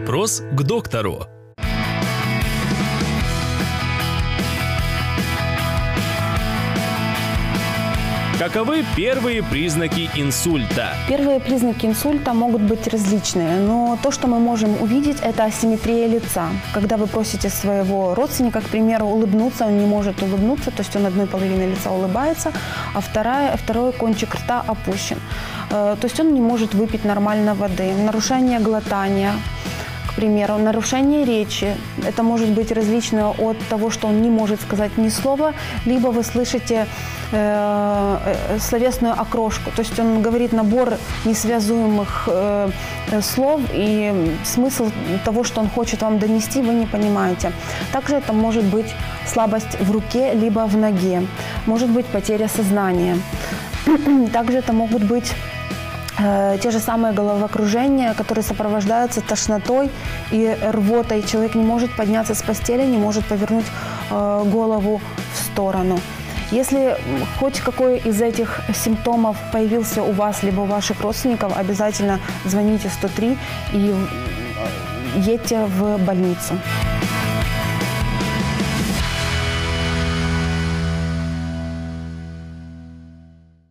Вопрос к доктору. Каковы первые признаки инсульта? Первые признаки инсульта могут быть различные, но то, что мы можем увидеть, это асимметрия лица. Когда вы просите своего родственника, к примеру, улыбнуться, он не может улыбнуться, то есть он одной половиной лица улыбается, а вторая, второй кончик рта опущен. Э, то есть он не может выпить нормально воды. Нарушение глотания, к примеру, нарушение речи. Это может быть различное от того, что он не может сказать ни слова, либо вы слышите э, э, словесную окрошку. То есть он говорит набор несвязуемых э, слов, и смысл того, что он хочет вам донести, вы не понимаете. Также это может быть слабость в руке, либо в ноге. Может быть потеря сознания. Также это могут быть Э, те же самые головокружения, которые сопровождаются тошнотой и рвотой. Человек не может подняться с постели, не может повернуть э, голову в сторону. Если хоть какой из этих симптомов появился у вас либо у ваших родственников, обязательно звоните 103 и едьте в больницу.